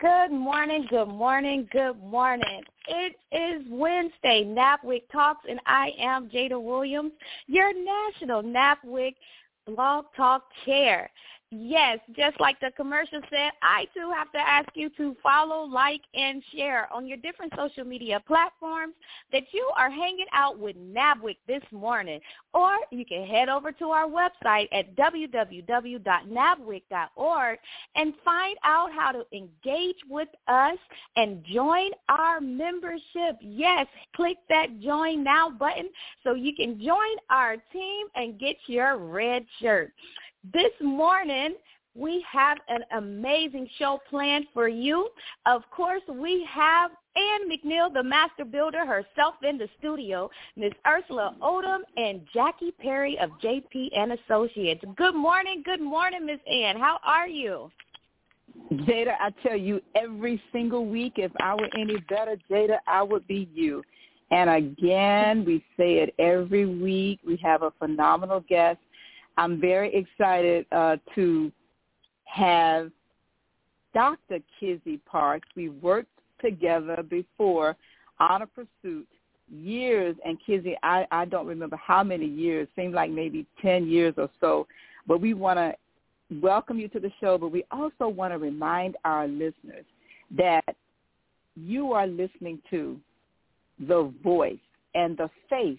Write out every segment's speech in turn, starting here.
Good morning, good morning, good morning. It is Wednesday, NABWIC Talks, and I am Jada Williams, your national NABWIC Blog Talk Chair. Yes, just like the commercial said, I too have to ask you to follow, like, and share on your different social media platforms that you are hanging out with NABWIC this morning. Or you can head over to our website at www.nabwic.org and find out how to engage with us and join our membership. Yes, click that join now button so you can join our team and get your red shirt. This morning, we have an amazing show planned for you. Of course, we have Ann McNeil, the master builder herself in the studio, Miss Ursula Odom and Jackie Perry of JP and Associates. Good morning, good morning, Miss Ann. How are you? Jada, I tell you, every single week, if I were any better, Jada, I would be you. And again, we say it every week. We have a phenomenal guest I'm very excited uh, to have Dr. Kizzy Parks. We worked together before on a pursuit years, and Kizzy, I, I don't remember how many years, seemed like maybe 10 years or so, but we want to welcome you to the show, but we also want to remind our listeners that you are listening to the voice and the face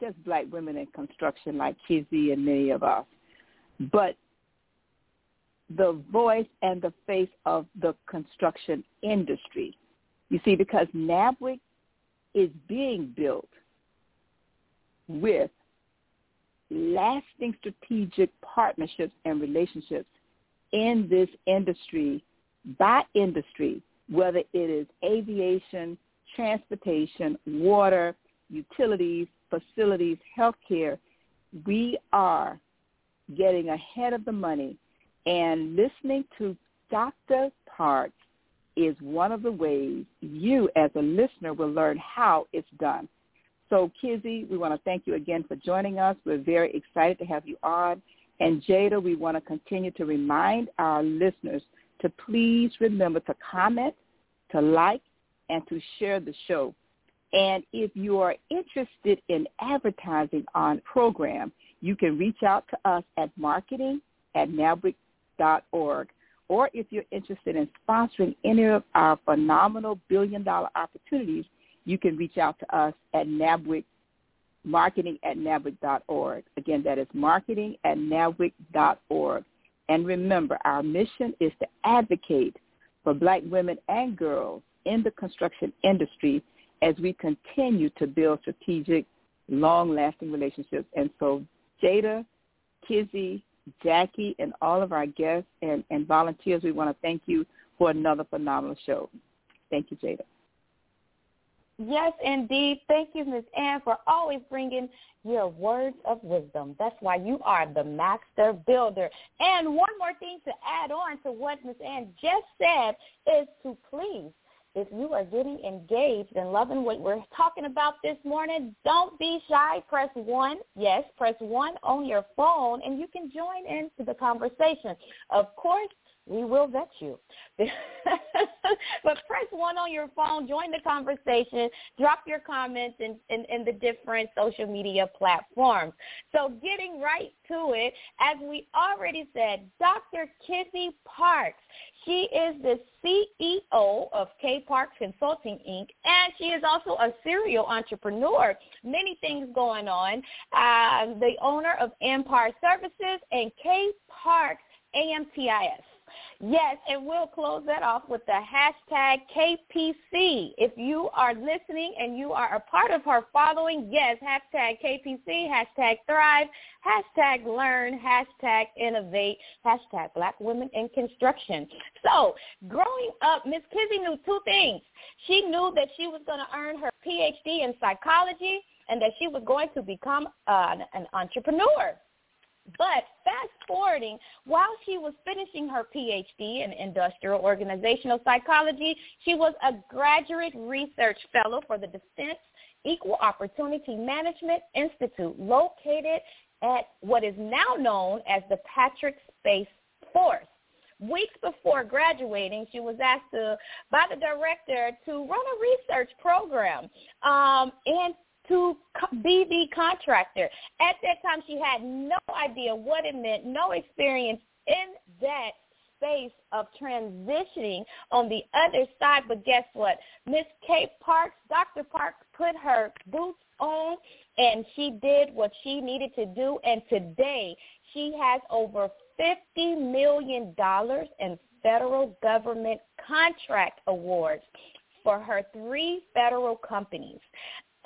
just black women in construction like Kizzy and many of us, but the voice and the face of the construction industry. You see, because NABWIC is being built with lasting strategic partnerships and relationships in this industry by industry, whether it is aviation, transportation, water, utilities, facilities, healthcare, we are getting ahead of the money. And listening to Dr. Parks is one of the ways you as a listener will learn how it's done. So Kizzy, we want to thank you again for joining us. We're very excited to have you on. And Jada, we want to continue to remind our listeners to please remember to comment, to like, and to share the show. And if you are interested in advertising on program, you can reach out to us at marketing at nabwic.org. Or if you're interested in sponsoring any of our phenomenal billion dollar opportunities, you can reach out to us at NABWIC, marketing at nabwic.org. Again, that is marketing at nabwic.org. And remember, our mission is to advocate for black women and girls in the construction industry as we continue to build strategic, long-lasting relationships. And so Jada, Kizzy, Jackie, and all of our guests and, and volunteers, we want to thank you for another phenomenal show. Thank you, Jada. Yes, indeed. Thank you, Ms. Ann, for always bringing your words of wisdom. That's why you are the master builder. And one more thing to add on to what Ms. Ann just said is to please if you are getting engaged and loving what we're talking about this morning, don't be shy. Press 1. Yes, press 1 on your phone and you can join into the conversation. Of course, we will vet you. but press one on your phone, join the conversation, drop your comments in, in, in, the different social media platforms. So getting right to it, as we already said, Dr. Kizzy Parks. She is the CEO of K Parks Consulting Inc., and she is also a serial entrepreneur. Many things going on. Uh, the owner of AmPar Services and K Parks AMTIS. Yes, and we'll close that off with the hashtag KPC. If you are listening and you are a part of her following, yes, hashtag KPC, hashtag Thrive, hashtag Learn, hashtag Innovate, hashtag Black Women in Construction. So growing up, Miss Kizzy knew two things. She knew that she was going to earn her PhD in psychology and that she was going to become an entrepreneur. But fast forwarding, while she was finishing her PhD in industrial organizational psychology, she was a graduate research fellow for the Defense Equal Opportunity Management Institute located at what is now known as the Patrick Space Force. Weeks before graduating, she was asked to, by the director to run a research program um, and to be the contractor. At that time, she had no idea what it meant, no experience in that space of transitioning on the other side. But guess what? Miss Kate Parks, Dr. Parks put her boots on and she did what she needed to do. And today she has over $50 million in federal government contract awards for her three federal companies.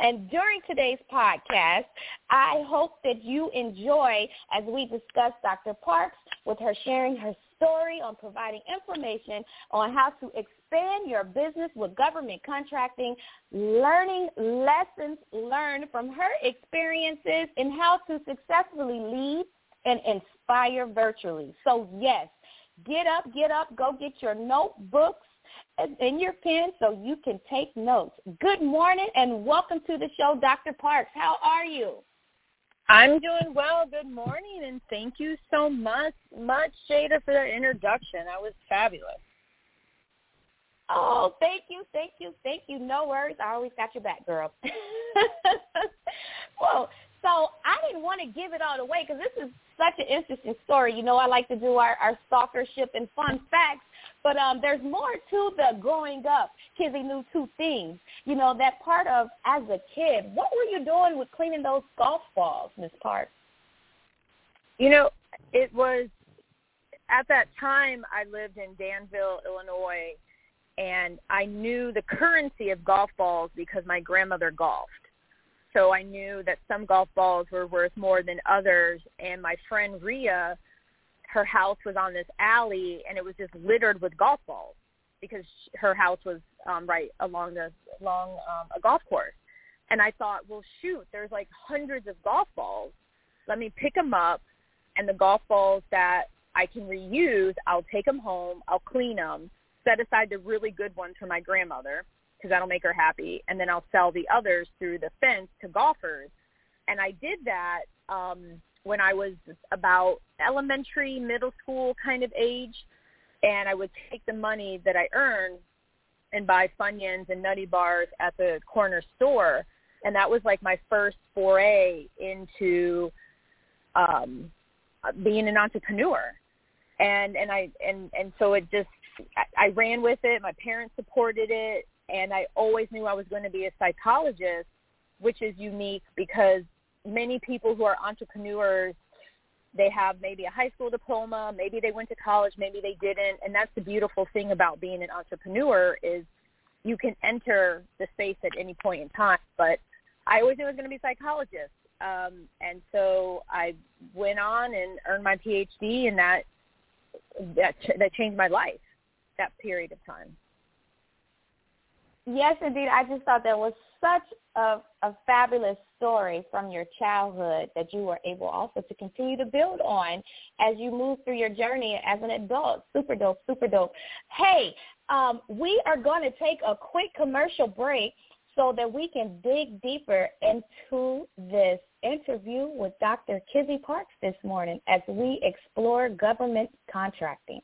And during today's podcast, I hope that you enjoy as we discuss Dr. Parks with her sharing her story on providing information on how to expand your business with government contracting, learning lessons learned from her experiences, and how to successfully lead and inspire virtually. So yes, get up, get up, go get your notebooks in your pen so you can take notes. Good morning and welcome to the show, Dr. Parks. How are you? I'm doing well. Good morning, and thank you so much, much Jada, for that introduction. That was fabulous. Oh, thank you, thank you, thank you. No worries. I always got your back, girl. well, so I didn't want to give it all away because this is such an interesting story. You know, I like to do our, our stalkership and fun facts. But um, there's more to the growing up. Kizzy knew two things. You know, that part of as a kid, what were you doing with cleaning those golf balls, Miss Park? You know, it was at that time I lived in Danville, Illinois, and I knew the currency of golf balls because my grandmother golfed. So I knew that some golf balls were worth more than others. And my friend Ria her house was on this alley and it was just littered with golf balls because her house was um right along the along um a golf course. And i thought well shoot there's like hundreds of golf balls. Let me pick them up and the golf balls that i can reuse i'll take them home i'll clean them set aside the really good ones for my grandmother because that'll make her happy and then i'll sell the others through the fence to golfers. And i did that um when I was about elementary, middle school kind of age, and I would take the money that I earned and buy Funyuns and Nutty Bars at the corner store, and that was like my first foray into um, being an entrepreneur. And and I and and so it just I, I ran with it. My parents supported it, and I always knew I was going to be a psychologist, which is unique because many people who are entrepreneurs they have maybe a high school diploma, maybe they went to college, maybe they didn't, and that's the beautiful thing about being an entrepreneur is you can enter the space at any point in time. But I always knew I was going to be a psychologist, um, and so I went on and earned my PhD, and that that that changed my life. That period of time. Yes, indeed. I just thought that was such a, a fabulous story from your childhood that you were able also to continue to build on as you move through your journey as an adult. Super dope, super dope. Hey, um, we are going to take a quick commercial break so that we can dig deeper into this interview with Dr. Kizzy Parks this morning as we explore government contracting.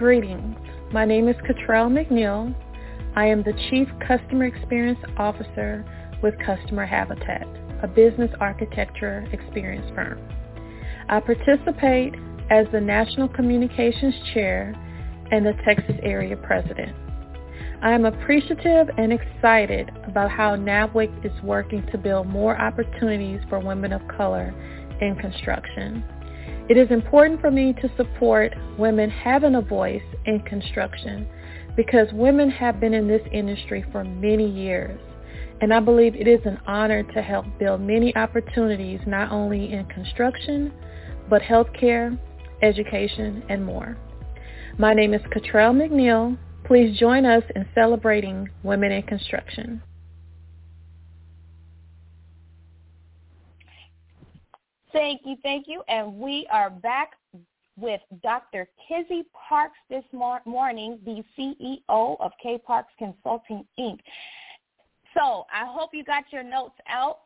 Greetings. My name is Cottrell McNeil. I am the Chief Customer Experience Officer with Customer Habitat, a business architecture experience firm. I participate as the National Communications Chair and the Texas Area President. I am appreciative and excited about how NABWIC is working to build more opportunities for women of color in construction. It is important for me to support women having a voice in construction because women have been in this industry for many years. And I believe it is an honor to help build many opportunities not only in construction, but healthcare, education, and more. My name is Cottrell McNeil. Please join us in celebrating women in construction. Thank you, thank you. And we are back with Dr. Kizzy Parks this mor- morning, the CEO of K Parks Consulting, Inc. So I hope you got your notes out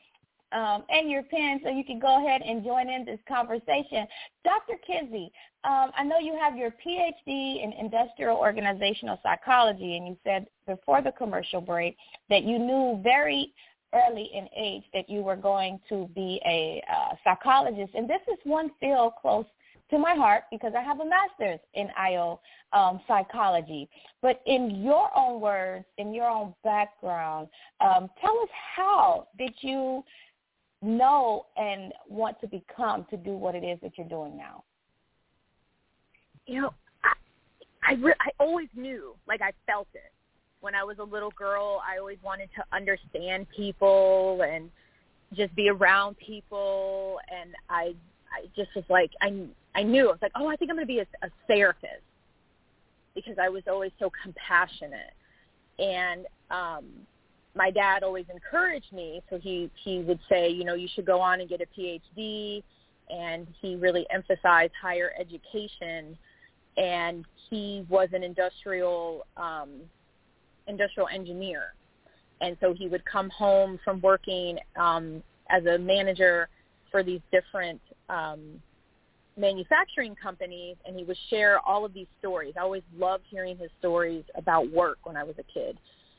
um, and your pen so you can go ahead and join in this conversation. Dr. Kizzy, um, I know you have your PhD in industrial organizational psychology, and you said before the commercial break that you knew very early in age that you were going to be a uh, psychologist. And this is one field close to my heart because I have a master's in IO um, psychology. But in your own words, in your own background, um, tell us how did you know and want to become to do what it is that you're doing now? You know, I I, re- I always knew, like I felt it when I was a little girl, I always wanted to understand people and just be around people. And I, I just was like, I, I knew I was like, oh, I think I'm going to be a, a therapist because I was always so compassionate. And um, my dad always encouraged me. So he, he would say, you know, you should go on and get a PhD. And he really emphasized higher education. And he was an industrial um, industrial engineer. And so he would come home from working um, as a manager for these different um, manufacturing companies, and he would share all of these stories. I always loved hearing his stories about work when I was a kid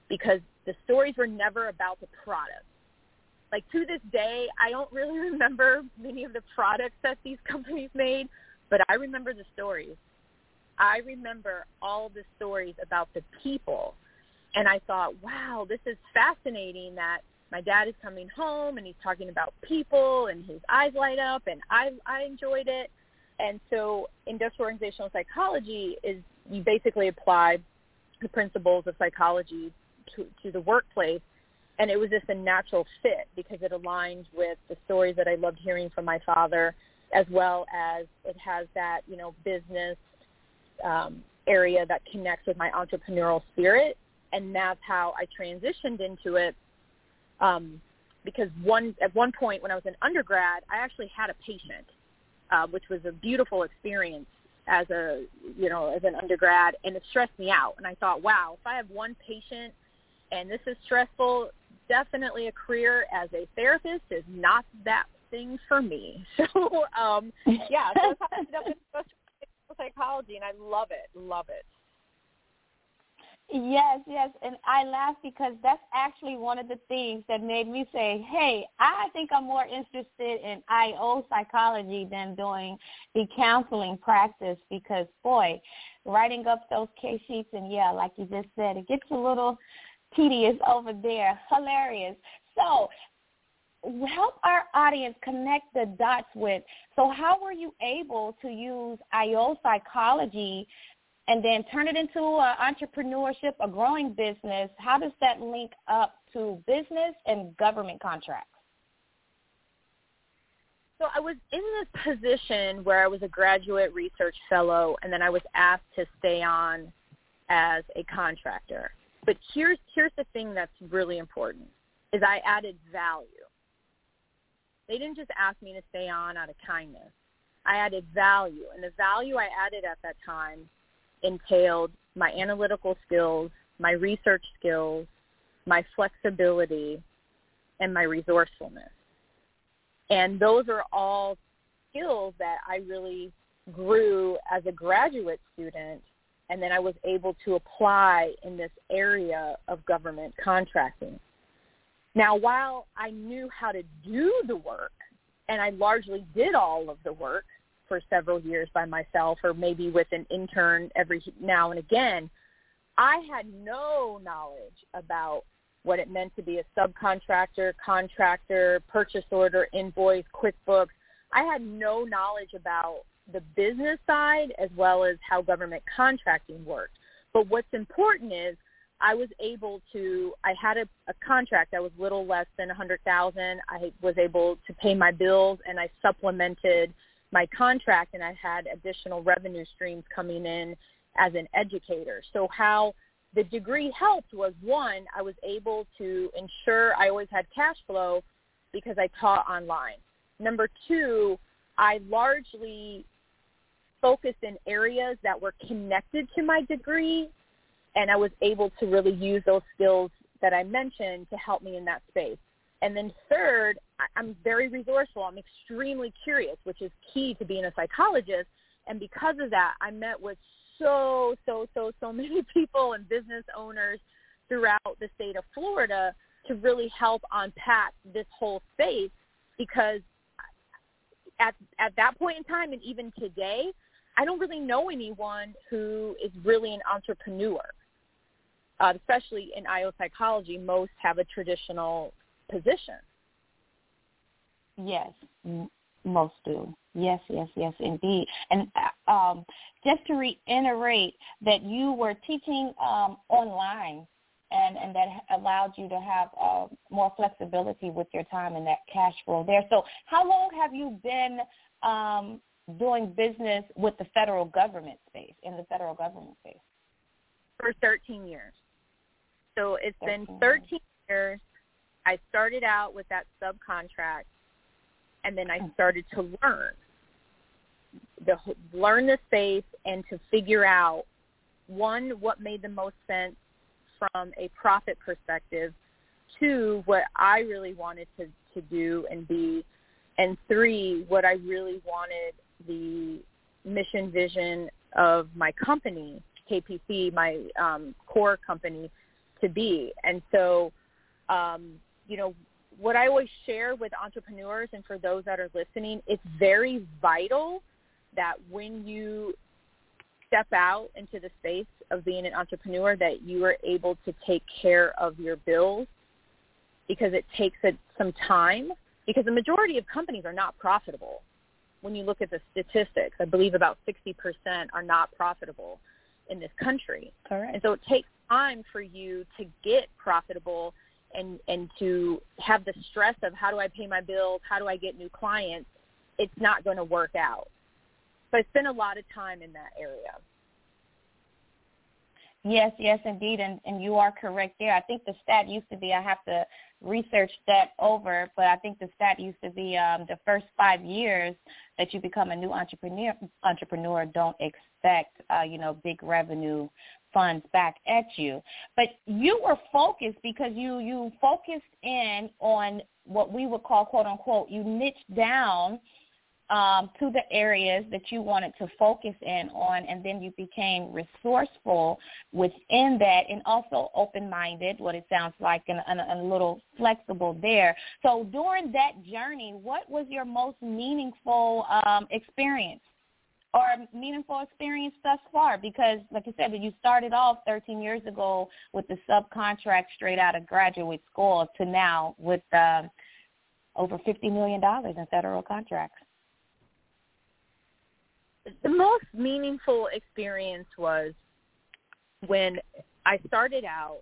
because the stories were never about the product. Like to this day, I don't really remember many of the products that these companies made, but I remember the stories. I remember all the stories about the people and I thought, wow, this is fascinating that my dad is coming home and he's talking about people and his eyes light up and I I enjoyed it. And so industrial organizational psychology is you basically apply the principles of psychology to, to the workplace. And it was just a natural fit because it aligned with the stories that I loved hearing from my father, as well as it has that, you know, business um, area that connects with my entrepreneurial spirit and that's how I transitioned into it. Um, because one at one point when I was an undergrad, I actually had a patient, uh, which was a beautiful experience as a you know as an undergrad, and it stressed me out. And I thought, wow, if I have one patient and this is stressful, definitely a career as a therapist is not that thing for me. So um, yeah, so I ended up in social psychology, and I love it, love it. Yes, yes, and I laugh because that's actually one of the things that made me say, "Hey, I think I'm more interested in IO psychology than doing the counseling practice." Because boy, writing up those case sheets and yeah, like you just said, it gets a little tedious over there. Hilarious. So, help our audience connect the dots with. So, how were you able to use IO psychology and then turn it into a entrepreneurship, a growing business. How does that link up to business and government contracts? So I was in this position where I was a graduate research fellow, and then I was asked to stay on as a contractor. But here's here's the thing that's really important is I added value. They didn't just ask me to stay on out of kindness. I added value, and the value I added at that time entailed my analytical skills, my research skills, my flexibility, and my resourcefulness. And those are all skills that I really grew as a graduate student and then I was able to apply in this area of government contracting. Now, while I knew how to do the work, and I largely did all of the work for several years by myself or maybe with an intern every now and again, I had no knowledge about what it meant to be a subcontractor, contractor, purchase order, invoice, QuickBooks. I had no knowledge about the business side as well as how government contracting worked. But what's important is I was able to I had a, a contract that was little less than a hundred thousand. I was able to pay my bills and I supplemented my contract and I had additional revenue streams coming in as an educator. So how the degree helped was one, I was able to ensure I always had cash flow because I taught online. Number two, I largely focused in areas that were connected to my degree and I was able to really use those skills that I mentioned to help me in that space. And then third, I'm very resourceful. I'm extremely curious, which is key to being a psychologist. And because of that, I met with so, so, so, so many people and business owners throughout the state of Florida to really help unpack this whole space because at at that point in time and even today, I don't really know anyone who is really an entrepreneur. Uh, especially in IO psychology, most have a traditional position. Yes, most do. Yes, yes, yes, indeed. And uh, um, just to reiterate that you were teaching um, online and, and that allowed you to have uh, more flexibility with your time and that cash flow there. So how long have you been um, doing business with the federal government space, in the federal government space? For 13 years. So it's 13 been 13 years. I started out with that subcontract and then I hmm. started to learn the learn the space and to figure out one what made the most sense from a profit perspective, two what I really wanted to to do and be, and three what I really wanted the mission vision of my company KPC, my um, core company, to be. And so, um, you know, what I always share with entrepreneurs and for those that are listening, it's very vital that when you step out into the space of being an entrepreneur that you are able to take care of your bills because it takes a, some time because the majority of companies are not profitable. When you look at the statistics, I believe about 60% are not profitable in this country. Correct. And so it takes time for you to get profitable and and to have the stress of how do I pay my bills, how do I get new clients, it's not going to work out. So I spent a lot of time in that area. Yes, yes, indeed, and and you are correct there. I think the stat used to be I have to research that over, but I think the stat used to be um, the first five years that you become a new entrepreneur entrepreneur don't expect uh, you know big revenue funds back at you. But you were focused because you you focused in on what we would call quote unquote you niched down um, to the areas that you wanted to focus in on, and then you became resourceful within that, and also open-minded. What it sounds like, and, and, and a little flexible there. So during that journey, what was your most meaningful um, experience? Or meaningful experience thus far? Because, like I said, you started off 13 years ago with the subcontract straight out of graduate school to now with um, over $50 million in federal contracts. The most meaningful experience was when I started out,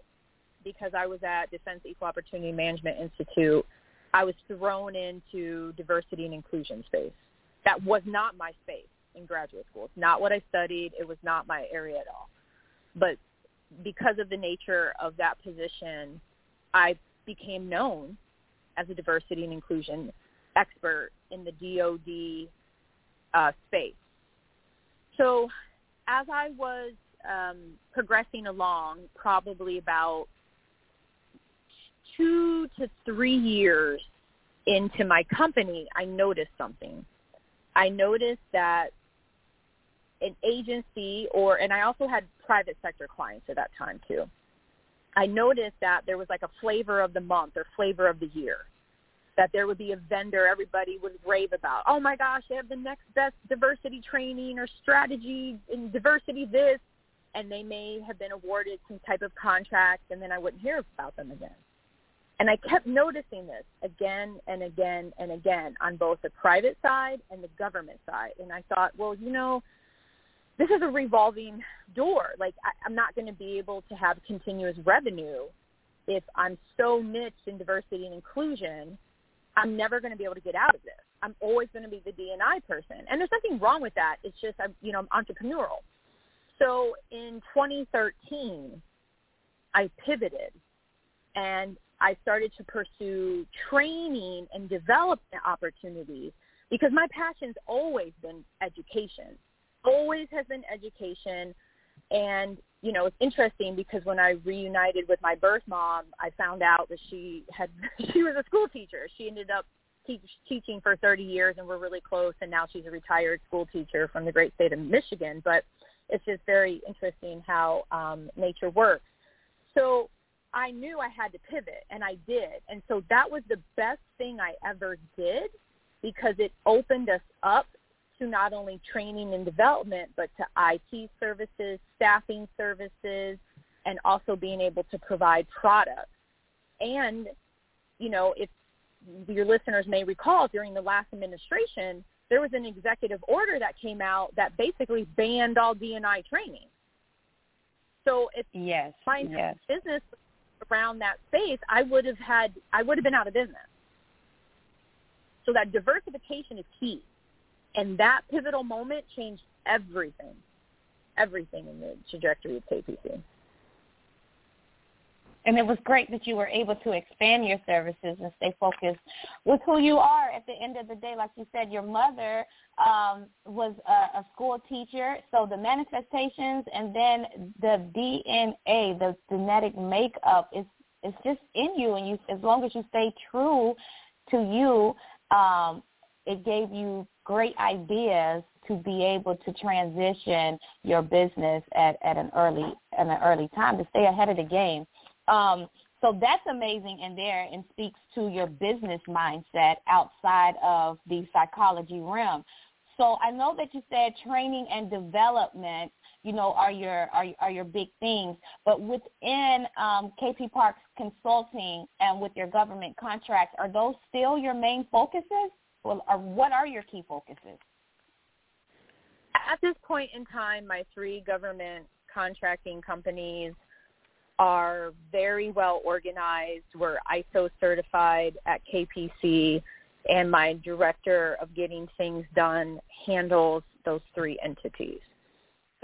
because I was at Defense Equal Opportunity Management Institute, I was thrown into diversity and inclusion space. That was not my space in graduate school. It's not what I studied. It was not my area at all. But because of the nature of that position, I became known as a diversity and inclusion expert in the DoD uh, space. So as I was um, progressing along, probably about two to three years into my company, I noticed something. I noticed that an agency or, and I also had private sector clients at that time too. I noticed that there was like a flavor of the month or flavor of the year. That there would be a vendor everybody would rave about. Oh my gosh, they have the next best diversity training or strategy in diversity this, and they may have been awarded some type of contract, and then I wouldn't hear about them again. And I kept noticing this again and again and again on both the private side and the government side. And I thought, well, you know, this is a revolving door. Like I, I'm not going to be able to have continuous revenue if I'm so niched in diversity and inclusion. I'm never going to be able to get out of this. I'm always going to be the D&I person, and there's nothing wrong with that. It's just I'm, you know, I'm entrepreneurial. So in 2013, I pivoted, and I started to pursue training and development opportunities because my passion's always been education always has been education. And, you know, it's interesting because when I reunited with my birth mom, I found out that she had, she was a school teacher. She ended up teach, teaching for 30 years and we're really close. And now she's a retired school teacher from the great state of Michigan. But it's just very interesting how um, nature works. So I knew I had to pivot, and I did. And so that was the best thing I ever did because it opened us up to not only training and development, but to IT services, staffing services, and also being able to provide products. And, you know, if your listeners may recall, during the last administration, there was an executive order that came out that basically banned all D&I training. So if yes, my yes. business around that space, I would have had, I would have been out of business. So that diversification is key. And that pivotal moment changed everything, everything in the trajectory of KPC. And it was great that you were able to expand your services and stay focused with who you are. At the end of the day, like you said, your mother um, was a, a school teacher, so the manifestations and then the DNA, the genetic makeup is is just in you, and you as long as you stay true to you, um, it gave you great ideas to be able to transition your business at, at an early at an early time to stay ahead of the game. Um, so that's amazing in there and speaks to your business mindset outside of the psychology realm. So I know that you said training and development, you know, are your are, are your big things. But within um, KP Parks Consulting and with your government contracts, are those still your main focuses? Well, or what are your key focuses? At this point in time, my three government contracting companies are very well organized. We're ISO certified at KPC, and my director of getting things done handles those three entities.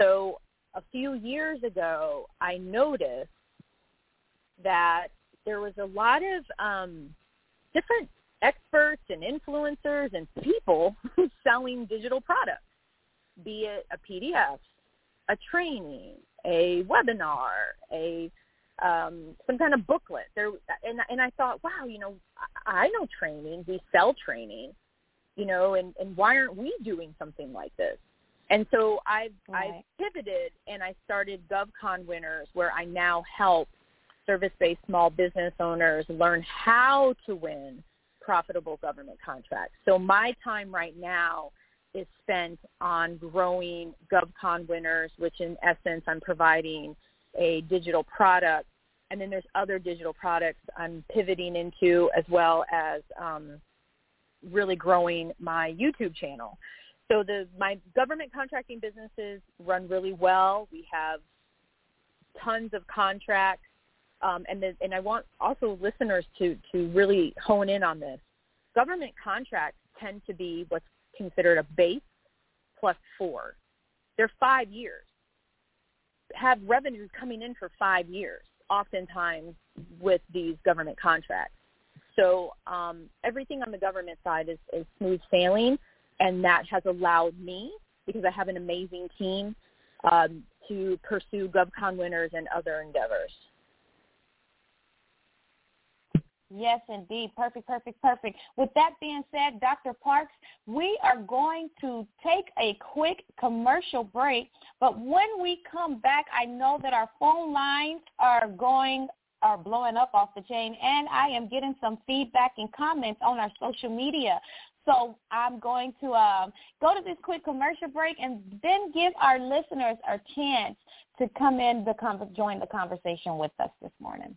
So a few years ago, I noticed that there was a lot of um, different experts and influencers and people selling digital products, be it a PDF, a training, a webinar, a um, some kind of booklet. There, and and I thought, wow, you know, I, know training. We sell training, you know, and and why aren't we doing something like this? And so I've right. I've pivoted and I started GovCon winners, where I now help service-based small business owners learn how to win profitable government contracts. So my time right now is spent on growing GovCon winners, which in essence I'm providing a digital product. And then there's other digital products I'm pivoting into as well as um, really growing my YouTube channel. So the my government contracting businesses run really well. We have tons of contracts, um, and the, and I want also listeners to to really hone in on this. Government contracts tend to be what's considered a base plus four. They're five years. Have revenues coming in for five years, oftentimes with these government contracts. So um, everything on the government side is, is smooth sailing, and that has allowed me, because I have an amazing team, um, to pursue GovCon winners and other endeavors. Yes, indeed. Perfect, perfect, perfect. With that being said, Dr. Parks, we are going to take a quick commercial break. But when we come back, I know that our phone lines are going are blowing up off the chain and I am getting some feedback and comments on our social media. So I'm going to um, go to this quick commercial break and then give our listeners a chance to come in the join the conversation with us this morning.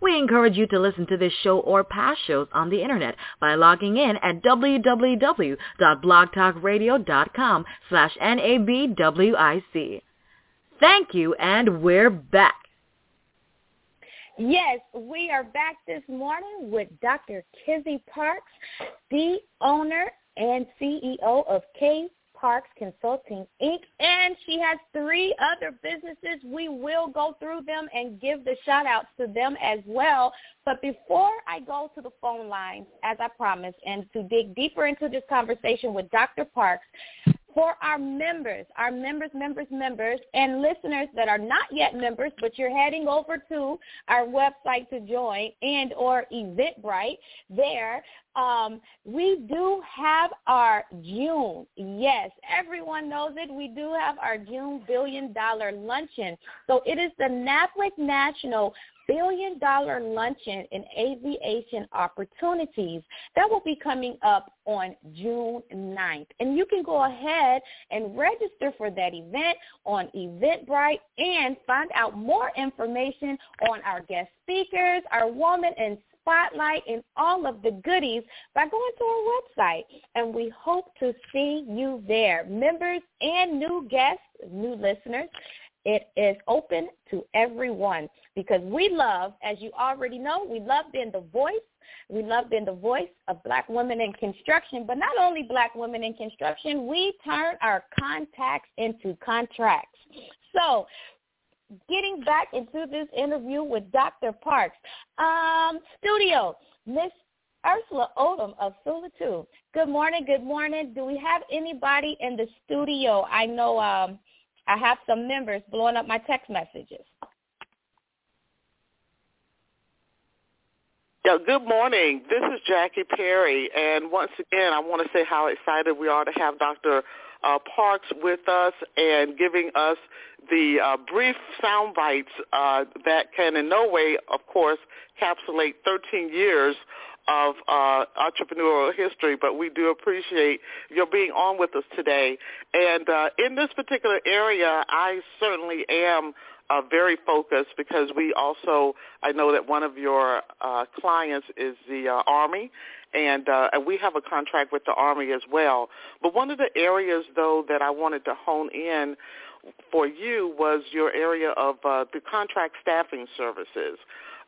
We encourage you to listen to this show or past shows on the internet by logging in at www.blogtalkradio.com slash NABWIC. Thank you, and we're back. Yes, we are back this morning with Dr. Kizzy Parks, the owner and CEO of K Parks Consulting Inc. And she has three other businesses. We will go through them and give the shout outs to them as well. But before I go to the phone lines, as I promised, and to dig deeper into this conversation with Dr. Parks, for our members, our members, members, members, and listeners that are not yet members, but you're heading over to our website to join and or Eventbrite there, um, we do have our June. Yes, everyone knows it. We do have our June billion dollar luncheon. So it is the NABWIC National billion dollar luncheon in aviation opportunities. That will be coming up on June 9th. And you can go ahead and register for that event on Eventbrite and find out more information on our guest speakers, our woman and spotlight and all of the goodies by going to our website. And we hope to see you there. Members and new guests, new listeners, it is open to everyone because we love, as you already know, we love being the voice. We love being the voice of black women in construction, but not only black women in construction, we turn our contacts into contracts. So getting back into this interview with Dr. Parks. Um, studio, Miss Ursula Odom of 2. Good morning, good morning. Do we have anybody in the studio? I know um, I have some members blowing up my text messages. Yeah, good morning. This is Jackie Perry, and once again, I want to say how excited we are to have Dr. Uh, Parks with us and giving us the uh, brief sound bites uh, that can in no way, of course, encapsulate 13 years of uh, entrepreneurial history, but we do appreciate your being on with us today. And uh, in this particular area, I certainly am uh, very focused because we also, I know that one of your uh, clients is the uh, Army, and, uh, and we have a contract with the Army as well. But one of the areas, though, that I wanted to hone in for you was your area of uh, the contract staffing services.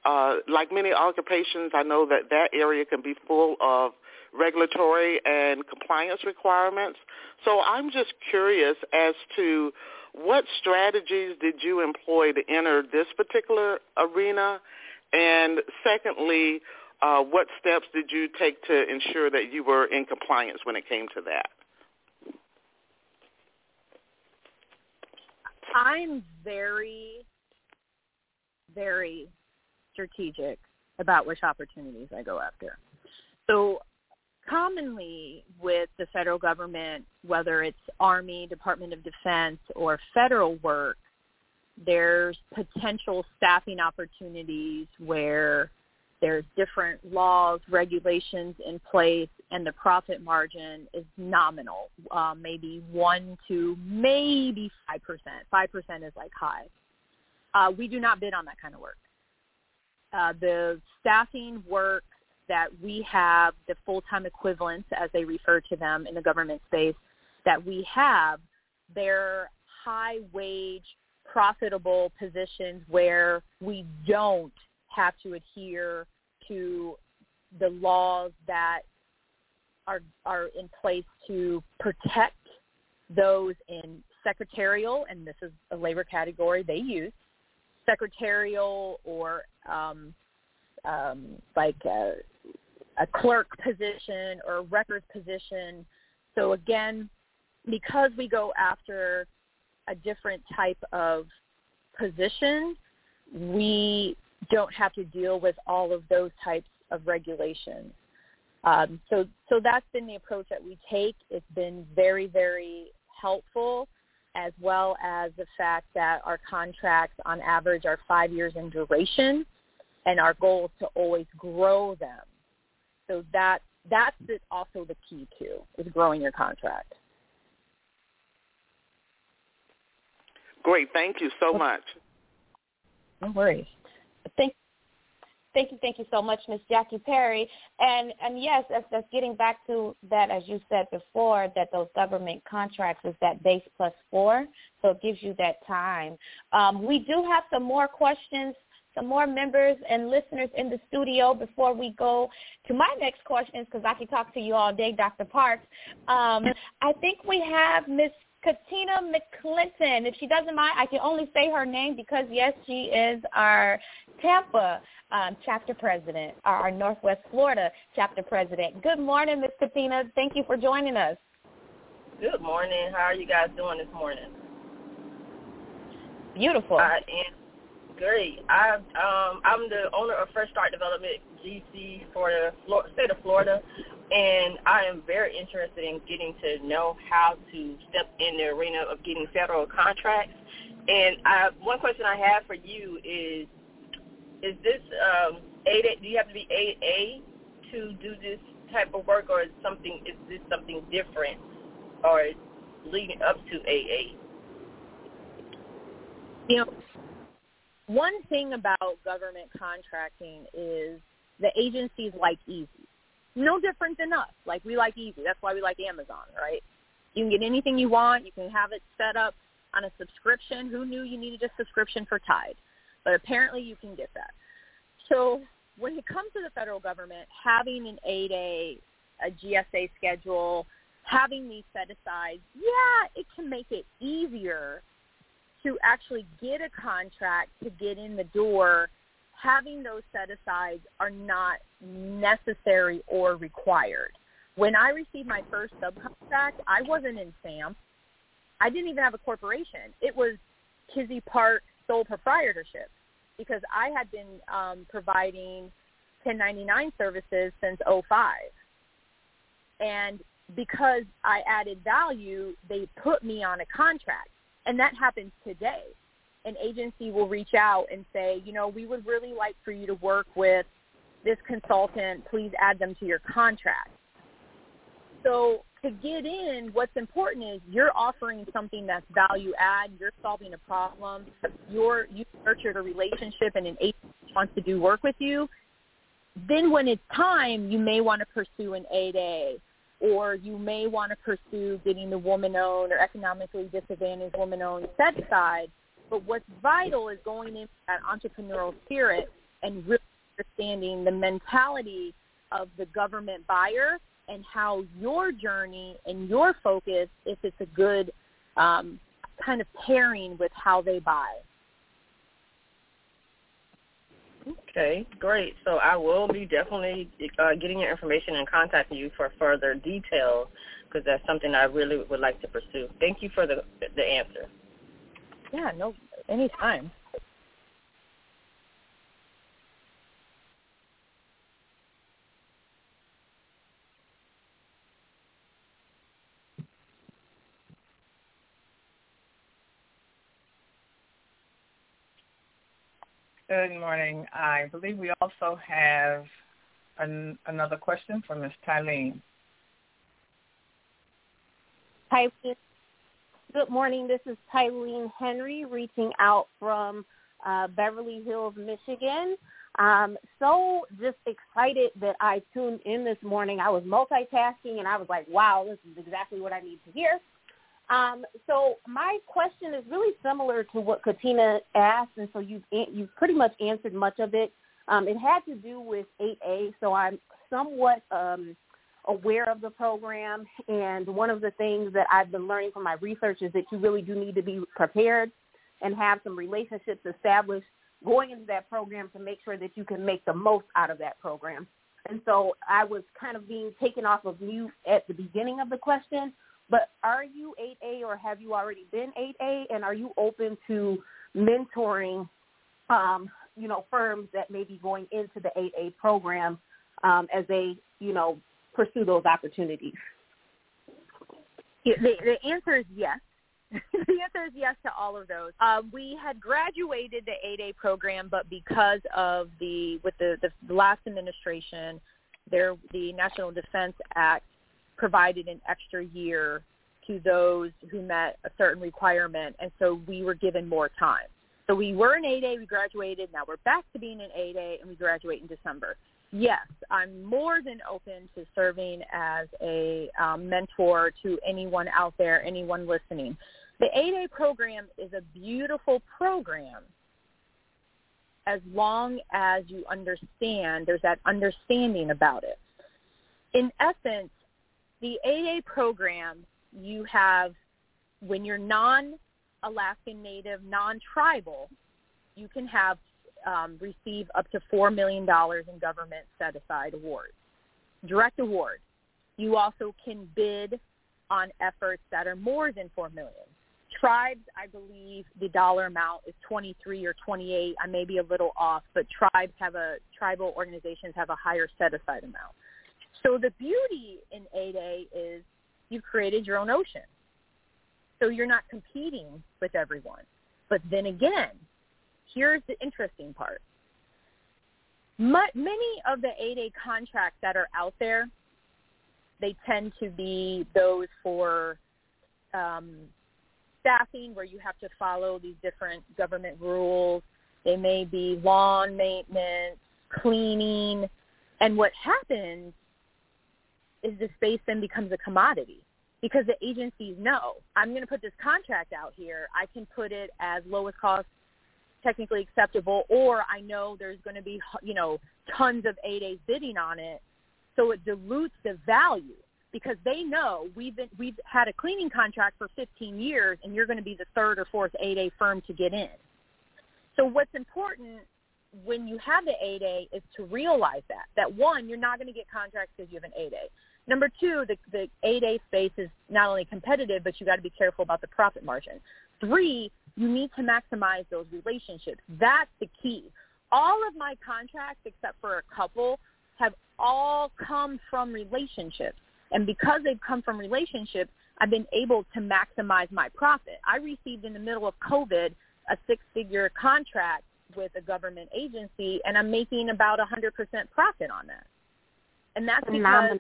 Uh, like many occupations, I know that that area can be full of regulatory and compliance requirements. So I'm just curious as to what strategies did you employ to enter this particular arena And secondly, uh, what steps did you take to ensure that you were in compliance when it came to that? I'm very, very strategic about which opportunities I go after. So commonly with the federal government, whether it's Army, Department of Defense, or federal work, there's potential staffing opportunities where there's different laws, regulations in place, and the profit margin is nominal, uh, maybe 1 to maybe 5%. 5% is like high. Uh, we do not bid on that kind of work. Uh, the staffing work that we have, the full-time equivalents, as they refer to them in the government space, that we have, they're high-wage, profitable positions where we don't have to adhere to the laws that are are in place to protect those in secretarial, and this is a labor category they use, secretarial or um, um, like a, a clerk position or a records position. So again, because we go after a different type of position, we don't have to deal with all of those types of regulations. Um, so, so that's been the approach that we take. It's been very, very helpful, as well as the fact that our contracts on average are five years in duration, and our goal is to always grow them. So that that's also the key to is growing your contract. Great, thank you so much. No worries. Thank, thank you, thank you so much, Miss Jackie Perry. And and yes, that's, that's getting back to that, as you said before, that those government contracts is that base plus four, so it gives you that time. Um, we do have some more questions some more members and listeners in the studio before we go to my next questions because I could talk to you all day, Dr. Parks. Um, I think we have Miss Katina McClinton. If she doesn't mind, I can only say her name because, yes, she is our Tampa um, chapter president, our, Northwest Florida chapter president. Good morning, Ms. Katina. Thank you for joining us. Good morning. How are you guys doing this morning? Beautiful. I am great. I um I'm the owner of Fresh Start Development GC for the state of Florida, and I am very interested in getting to know how to step in the arena of getting federal contracts. And I, one question I have for you is, is this um, 8A, do you have to be 8A to do this type of work, or is something is this something different, or leading up to 8A? You know, one thing about government contracting is the agencies like easy. No different than us. Like we like easy. That's why we like Amazon, right? You can get anything you want. You can have it set up on a subscription. Who knew you needed a subscription for Tide? But apparently you can get that. So when it comes to the federal government, having an 8A, a GSA schedule, having these set aside, yeah, it can make it easier to actually get a contract to get in the door, having those set asides are not necessary or required. When I received my first subcontract, I wasn't in SAM. I didn't even have a corporation. It was Kizzy Park sole proprietorship because I had been um, providing 1099 services since 05. And because I added value, they put me on a contract. And that happens today. An agency will reach out and say, you know, we would really like for you to work with this consultant. Please add them to your contract. So to get in, what's important is you're offering something that's value add. You're solving a problem. You're you nurtured a relationship, and an agency wants to do work with you. Then, when it's time, you may want to pursue an 8A or you may want to pursue getting the woman-owned or economically disadvantaged woman-owned set aside. But what's vital is going into that entrepreneurial spirit and really understanding the mentality of the government buyer and how your journey and your focus, if it's a good um, kind of pairing with how they buy. Okay, great. So I will be definitely uh, getting your information and contacting you for further details because that's something I really would like to pursue. Thank you for the the answer. Yeah, no, anytime. Good morning. I believe we also have an, another question from Ms. Tylene. Hi. Good morning. This is Tylene Henry reaching out from uh, Beverly Hills, Michigan. Um, so just excited that I tuned in this morning. I was multitasking and I was like, wow, this is exactly what I need to hear. Um, so my question is really similar to what Katina asked, and so you've you've pretty much answered much of it. Um, it had to do with 8A, so I'm somewhat um, aware of the program. And one of the things that I've been learning from my research is that you really do need to be prepared and have some relationships established going into that program to make sure that you can make the most out of that program. And so I was kind of being taken off of mute at the beginning of the question, but are you 8A or have you already been 8A? And are you open to mentoring, um, you know, firms that may be going into the 8A program um, as they, you know, pursue those opportunities? The, the answer is yes. the answer is yes to all of those. Um, we had graduated the 8A program, but because of the with the, the last administration, there the National Defense Act provided an extra year to those who met a certain requirement, and so we were given more time. So we were an 8A, we graduated, now we're back to being an 8A, and we graduate in December. Yes, I'm more than open to serving as a um, mentor to anyone out there, anyone listening. The 8A program is a beautiful program as long as you understand, there's that understanding about it. In essence, the 8A program, you have, when you're non-Alaskan Native, non-tribal, you can have um, receive up to $4 million in government set-aside awards, direct award. You also can bid on efforts that are more than $4 million. Tribes, I believe the dollar amount is 23 or 28. I may be a little off, but tribes have a, tribal organizations have a higher set-aside amount. So the beauty in 8A is you've created your own ocean. So you're not competing with everyone. But then again, here's the interesting part. Many of the 8A contracts that are out there, they tend to be those for um, staffing where you have to follow these different government rules. They may be lawn maintenance, cleaning, and what happens is the space then becomes a commodity because the agencies know I'm going to put this contract out here. I can put it as lowest cost technically acceptable or I know there's going to be, you know, tons of 8As bidding on it. So it dilutes the value because they know we've been, we've had a cleaning contract for 15 years and you're going to be the third or fourth 8A firm to get in. So what's important when you have the 8A is to realize that, that one, you're not going to get contracts because you have an 8A. Number two, the, the 8A space is not only competitive, but you got to be careful about the profit margin. Three, you need to maximize those relationships. That's the key. All of my contracts, except for a couple, have all come from relationships. And because they've come from relationships, I've been able to maximize my profit. I received in the middle of COVID a six-figure contract with a government agency, and I'm making about a 100% profit on that. And that's because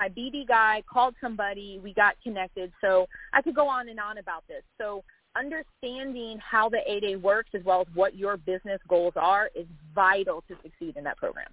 my BD guy called somebody, we got connected. So I could go on and on about this. So understanding how the 8A works as well as what your business goals are is vital to succeed in that program.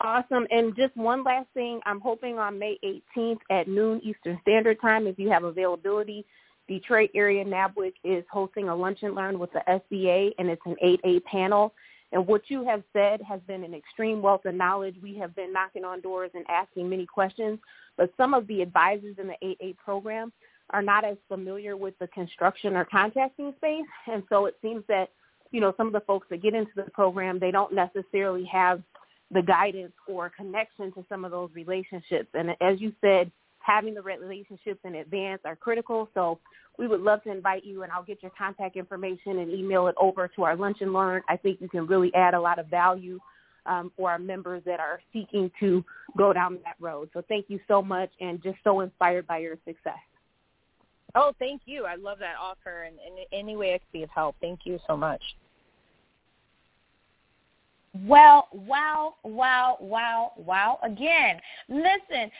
Awesome. And just one last thing, I'm hoping on May 18th at noon Eastern Standard Time, if you have availability, Detroit area NABWIC is hosting a lunch and learn with the SBA, and it's an 8A panel. And what you have said has been an extreme wealth of knowledge. We have been knocking on doors and asking many questions, but some of the advisors in the 8A program are not as familiar with the construction or contracting space. And so it seems that you know, some of the folks that get into the program, they don't necessarily have the guidance or connection to some of those relationships. And as you said, having the relationships in advance are critical. So we would love to invite you, and I'll get your contact information and email it over to our Lunch and Learn. I think you can really add a lot of value um, for our members that are seeking to go down that road. So thank you so much, and just so inspired by your success. Oh, thank you. I love that offer, and in any way I can be of help. Thank you so much. Well, wow, wow, wow, wow. Again, listen,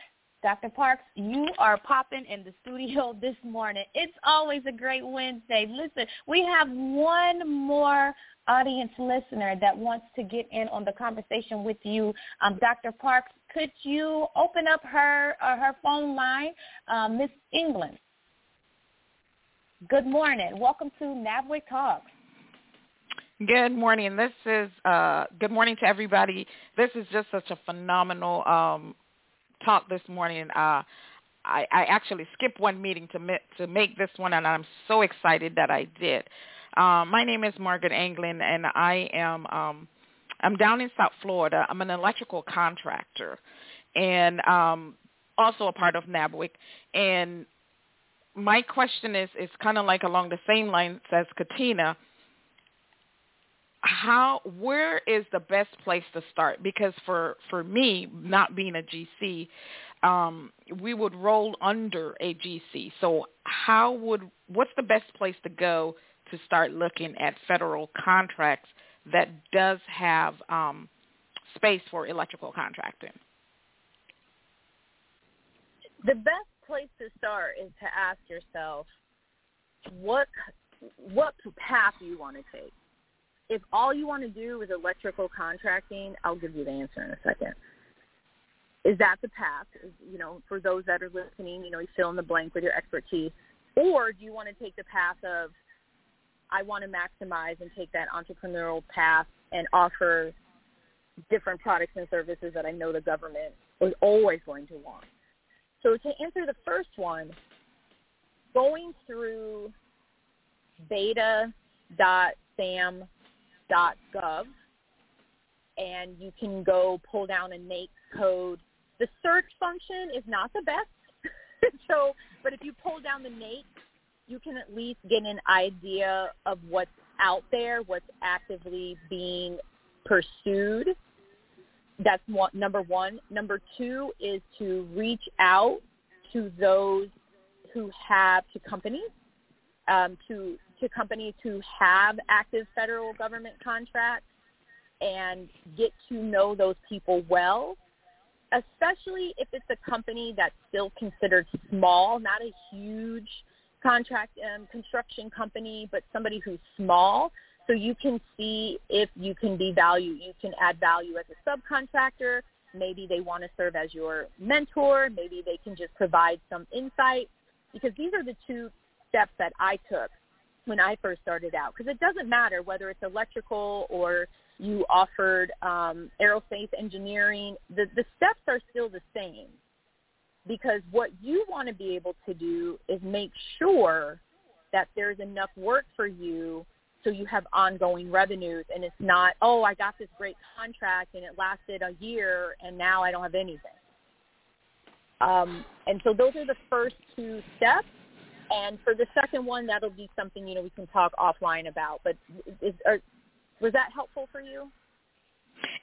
Dr. Parks, you are popping in the studio this morning. It's always a great Wednesday. Listen, we have one more audience listener that wants to get in on the conversation with you. Um, Dr. Parks, could you open up her uh, her phone line, um, Miss England? Good morning. Welcome to NABWIC Talks. Good morning. This is uh, good morning to everybody. This is just such a phenomenal um, talk this morning. Uh, I, I actually skipped one meeting to ma- to make this one, and I'm so excited that I did. Um, my name is Margaret Anglin, and I am um, I'm down in South Florida. I'm an electrical contractor, and um, also a part of NABWIC. And my question is is kind of like along the same lines as Katina how where is the best place to start? Because for for me not being a gc um we would roll under a gc so how would what's the best place to go to start looking at federal contracts that does have um space for electrical contracting? The best place to start is to ask yourself what what path you want to take if all you want to do is electrical contracting, I'll give you the answer in a second. Is that the path? You know, for those that are listening, you know, you fill in the blank with your expertise. Or do you want to take the path of, I want to maximize and take that entrepreneurial path and offer different products and services that I know the government is always going to want. So to answer the first one, going through beta.sam gov, and you can go pull down a NAICS code. The search function is not the best. so, but if you pull down the NAICS, you can at least get an idea of what's out there, what's actively being pursued. That's one, number one. Number two is to reach out to those who have to companies um, to to companies who have active federal government contracts and get to know those people well, especially if it's a company that's still considered small, not a huge contract um, construction company, but somebody who's small. So you can see if you can be value, you can add value as a subcontractor. Maybe they want to serve as your mentor. Maybe they can just provide some insight because these are the two steps that I took when I first started out because it doesn't matter whether it's electrical or you offered um, aerospace engineering. The, the steps are still the same because what you want to be able to do is make sure that there's enough work for you so you have ongoing revenues and it's not, oh, I got this great contract and it lasted a year and now I don't have anything. Um, and so those are the first two steps and for the second one, that'll be something you know we can talk offline about. But is, are, was that helpful for you?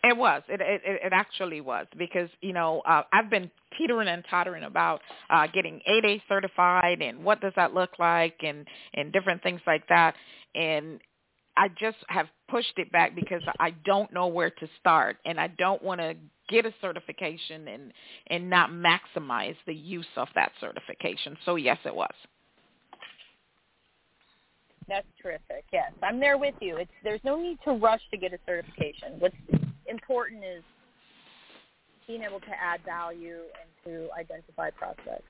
It was. It, it it actually was because you know uh, I've been teetering and tottering about uh, getting 8A certified and what does that look like and and different things like that. And I just have pushed it back because I don't know where to start and I don't want to get a certification and and not maximize the use of that certification. So yes, it was. That's terrific. Yes, I'm there with you. It's there's no need to rush to get a certification. What's important is being able to add value and to identify prospects.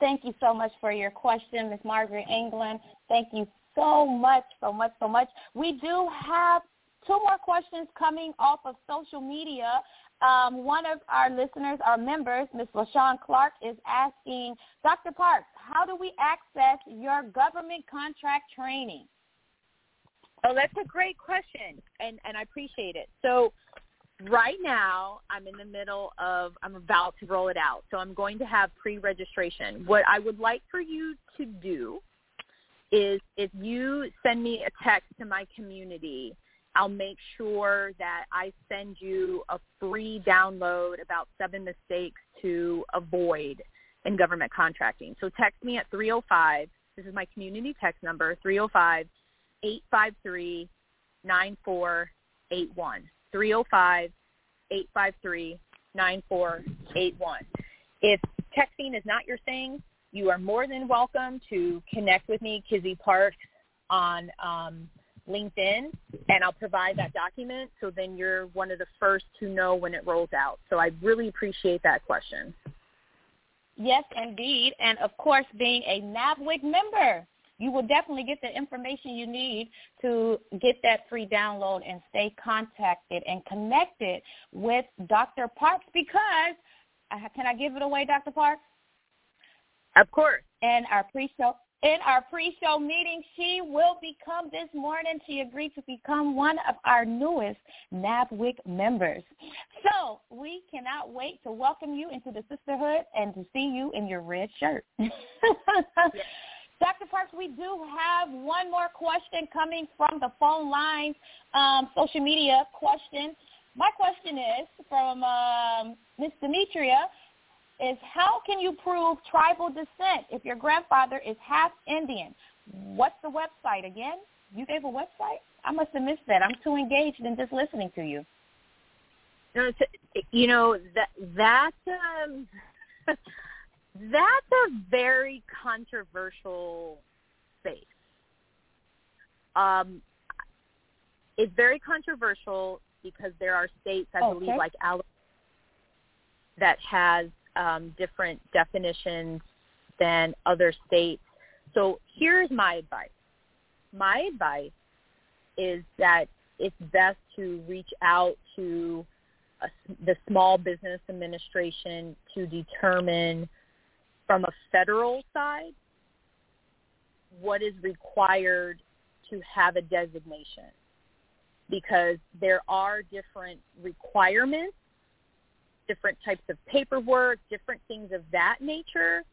Thank you so much for your question, Ms. Margaret England. Thank you so much, so much, so much. We do have two more questions coming off of social media. Um, one of our listeners, our members, Ms. LaShawn Clark, is asking, Dr. Parks, how do we access your government contract training? Oh, that's a great question, and and I appreciate it. So, right now, I'm in the middle of I'm about to roll it out. So I'm going to have pre-registration. What I would like for you to do is if you send me a text to my community, I'll make sure that I send you a free download about seven mistakes to avoid in government contracting. So text me at 305. This is my community text number, 305 853 9481. 305 853 9481. If texting is not your thing, you are more than welcome to connect with me, Kizzy Parks, on um, LinkedIn, and I'll provide that document. So then you're one of the first to know when it rolls out. So I really appreciate that question. Yes, indeed. And of course, being a NABWIC member, you will definitely get the information you need to get that free download and stay contacted and connected with Dr. Parks because, uh, can I give it away, Dr. Parks? Of course. And our pre-show in our pre-show meeting, she will become this morning. She agreed to become one of our newest NABWIC members. So we cannot wait to welcome you into the sisterhood and to see you in your red shirt. Dr. Parks, we do have one more question coming from the phone lines, um, social media question. My question is from um, Ms. Demetria is how can you prove tribal descent if your grandfather is half Indian? What's the website again? You gave a website? I must have missed that. I'm too engaged in just listening to you. No, you know that that um, that's a very controversial space. Um, it's very controversial because there are states, I okay. believe, like Alabama, that has um, different definitions than other states. So here's my advice. My advice is that it's best to reach out to a, the Small Business Administration to determine from a federal side what is required to have a designation because there are different requirements different types of paperwork, different things of that nature.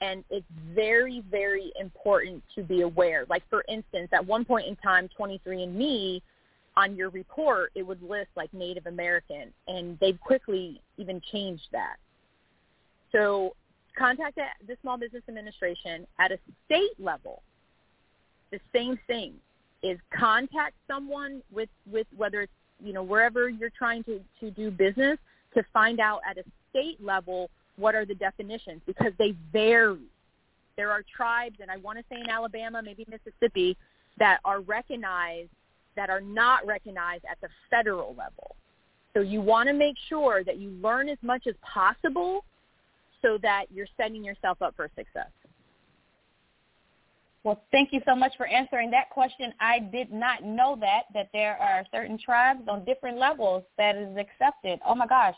And it's very, very important to be aware. Like, for instance, at one point in time, 23andMe, on your report, it would list like Native American, and they've quickly even changed that. So contact the Small Business Administration at a state level. The same thing is contact someone with, with whether it's, you know, wherever you're trying to, to do business, to find out at a state level what are the definitions because they vary. There are tribes, and I want to say in Alabama, maybe Mississippi, that are recognized that are not recognized at the federal level. So you want to make sure that you learn as much as possible so that you're setting yourself up for success. Well, thank you so much for answering that question. I did not know that, that there are certain tribes on different levels that is accepted. Oh my gosh,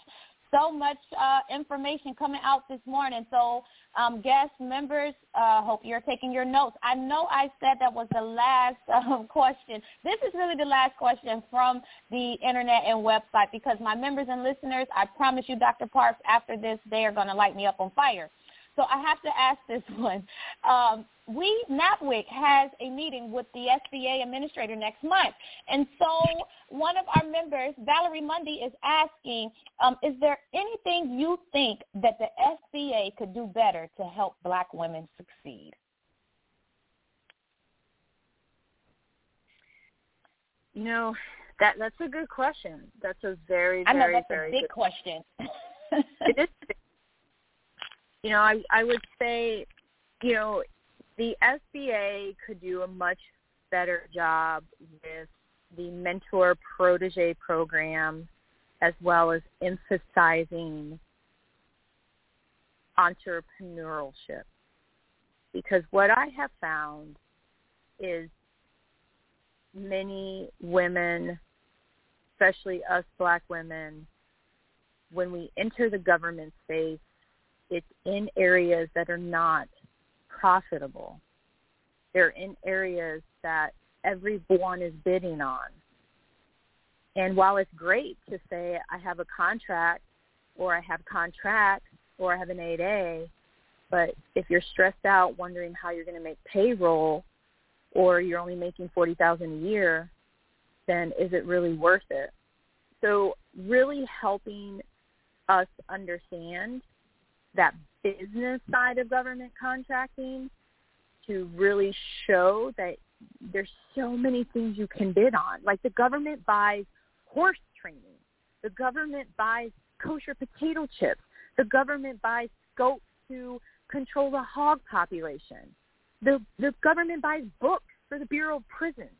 so much uh, information coming out this morning. So um, guest members, uh, hope you're taking your notes. I know I said that was the last um, question. This is really the last question from the internet and website because my members and listeners, I promise you, Dr. Parks, after this, they are going to light me up on fire. So I have to ask this one. Um, we, NABWIC, has a meeting with the SBA administrator next month. And so one of our members, Valerie Mundy, is asking, um, is there anything you think that the SBA could do better to help black women succeed? You know, that that's a good question. That's a very, very, I know that's very a big good question. it is you know, I I would say, you know, the SBA could do a much better job with the mentor protege program as well as emphasizing entrepreneurship. Because what I have found is many women, especially us black women, when we enter the government space, it's in areas that are not profitable. They're in areas that everyone is bidding on. And while it's great to say I have a contract or I have contracts or I have an 8A, but if you're stressed out wondering how you're going to make payroll or you're only making 40,000 a year, then is it really worth it? So really helping us understand that business side of government contracting to really show that there's so many things you can bid on. Like the government buys horse training. The government buys kosher potato chips. The government buys scopes to control the hog population. The the government buys books for the Bureau of Prisons.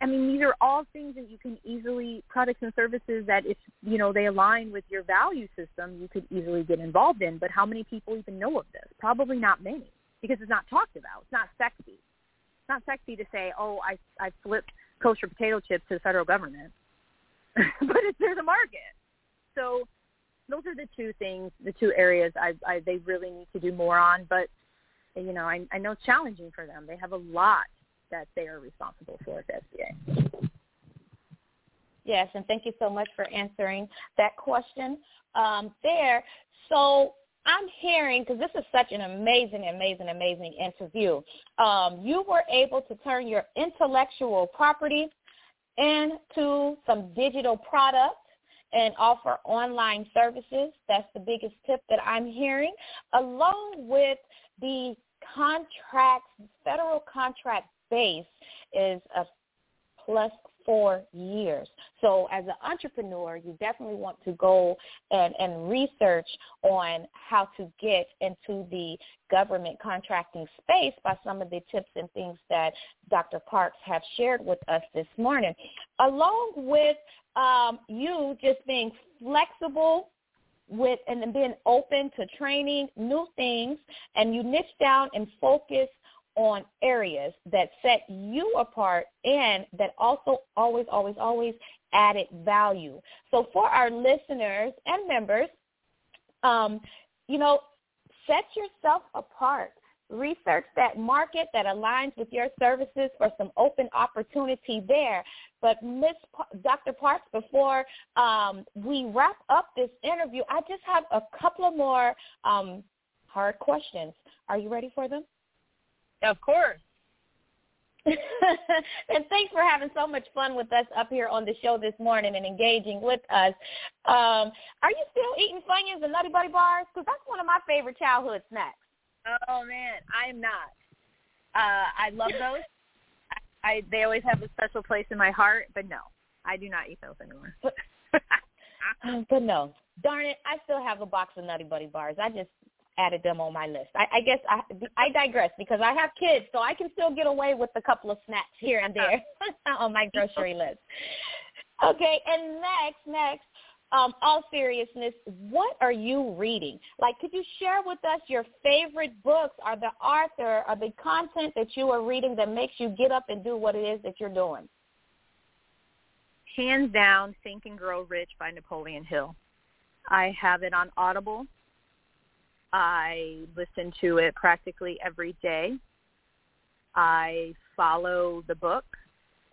I mean, these are all things that you can easily products and services that if you know they align with your value system, you could easily get involved in. But how many people even know of this? Probably not many because it's not talked about. It's not sexy. It's not sexy to say, "Oh, I I flipped kosher potato chips to the federal government," but it's there's a market. So those are the two things, the two areas I, I they really need to do more on. But you know, I, I know it's challenging for them. They have a lot that they are responsible for at the SBA. Yes, and thank you so much for answering that question um, there. So I'm hearing, because this is such an amazing, amazing, amazing interview, um, you were able to turn your intellectual property into some digital products and offer online services. That's the biggest tip that I'm hearing, along with the contracts, federal contract base is a plus four years. So as an entrepreneur, you definitely want to go and, and research on how to get into the government contracting space by some of the tips and things that Dr. Parks have shared with us this morning, along with um, you just being flexible with and being open to training new things and you niche down and focus on areas that set you apart and that also always, always, always added value. So for our listeners and members, um, you know, set yourself apart. Research that market that aligns with your services for some open opportunity there. But Miss P- Dr. Parks, before um, we wrap up this interview, I just have a couple of more um, hard questions. Are you ready for them? Of course. and thanks for having so much fun with us up here on the show this morning and engaging with us. Um, are you still eating Funyuns and Nutty Buddy bars? Because that's one of my favorite childhood snacks. Oh man, I am not. Uh, I love those. I, I they always have a special place in my heart, but no, I do not eat those anymore. But, but no, darn it, I still have a box of Nutty Buddy bars. I just added them on my list. I, I guess I, I digress because I have kids, so I can still get away with a couple of snacks here and there on my grocery list. Okay, and next, next, um, all seriousness, what are you reading? Like, could you share with us your favorite books or the author or the content that you are reading that makes you get up and do what it is that you're doing? Hands down, Think and Grow Rich by Napoleon Hill. I have it on Audible I listen to it practically every day. I follow the book,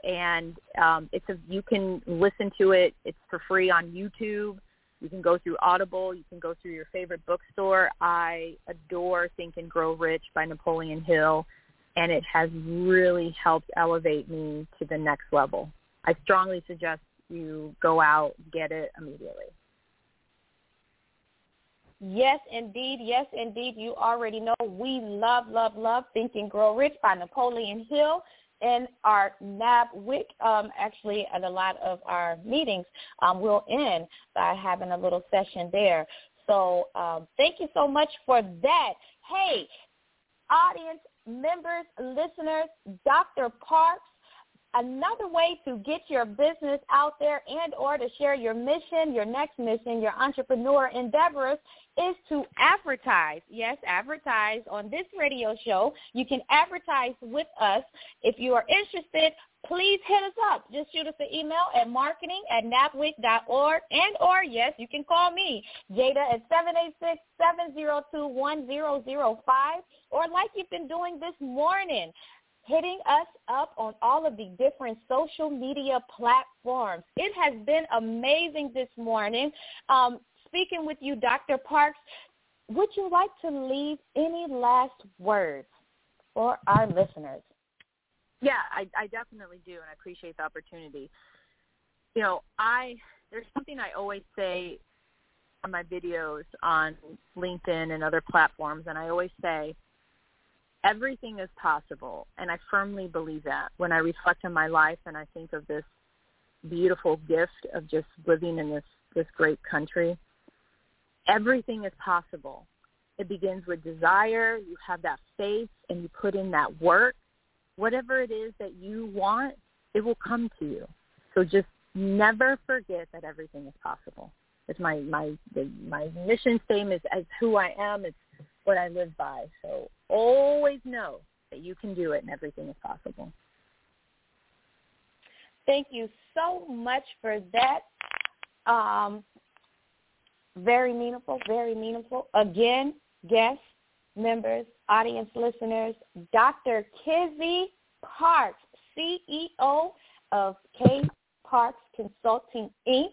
and um, it's a you can listen to it. It's for free on YouTube. You can go through Audible. You can go through your favorite bookstore. I adore Think and Grow Rich by Napoleon Hill, and it has really helped elevate me to the next level. I strongly suggest you go out, get it immediately. Yes, indeed. Yes, indeed. You already know we love, love, love Think and Grow Rich by Napoleon Hill and our NABWIC. Um, actually, at a lot of our meetings, um, we'll end by having a little session there. So um, thank you so much for that. Hey, audience members, listeners, Dr. Parks another way to get your business out there and or to share your mission, your next mission, your entrepreneur endeavors is to advertise. Yes, advertise on this radio show. You can advertise with us. If you are interested, please hit us up. Just shoot us an email at marketing at nabwic.org and or, yes, you can call me, Jada at 786-702-1005 or like you've been doing this morning, hitting us up on all of the different social media platforms. It has been amazing this morning. Um, speaking with you, Dr. Parks, would you like to leave any last words for our listeners? Yeah, I, I definitely do, and I appreciate the opportunity. You know, I there's something I always say on my videos on LinkedIn and other platforms, and I always say everything is possible, and I firmly believe that. When I reflect on my life and I think of this beautiful gift of just living in this this great country, everything is possible. It begins with desire. You have that faith, and you put in that work. Whatever it is that you want, it will come to you. So just never forget that everything is possible. It's my my my mission statement is as who I am. It's what I live by. So always know that you can do it and everything is possible. Thank you so much for that. Um, very meaningful, very meaningful. Again, guests, members, audience listeners, Dr. Kizzy Parks, CEO of K Parks Consulting Inc.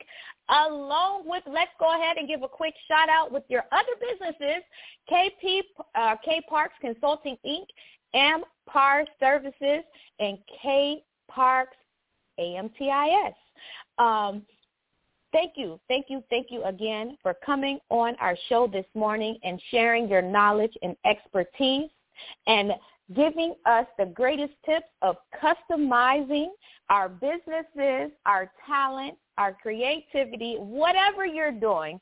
Along with, let's go ahead and give a quick shout out with your other businesses, KP uh, K Parks Consulting Inc., AmPar Services, and K Parks AMTIS. Um, thank you, thank you, thank you again for coming on our show this morning and sharing your knowledge and expertise and giving us the greatest tips of customizing our businesses, our talent, our creativity, whatever you're doing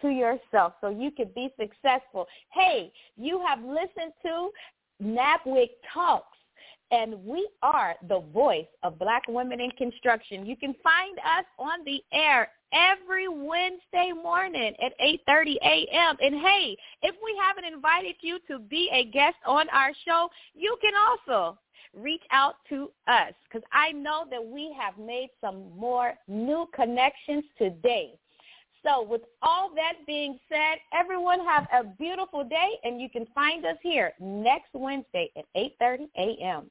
to yourself so you can be successful. Hey, you have listened to NABWIC Talks and we are the voice of black women in construction. You can find us on the air every Wednesday morning at 8:30 a.m. And hey, if we haven't invited you to be a guest on our show, you can also reach out to us because I know that we have made some more new connections today. So with all that being said, everyone have a beautiful day and you can find us here next Wednesday at 8.30 a.m.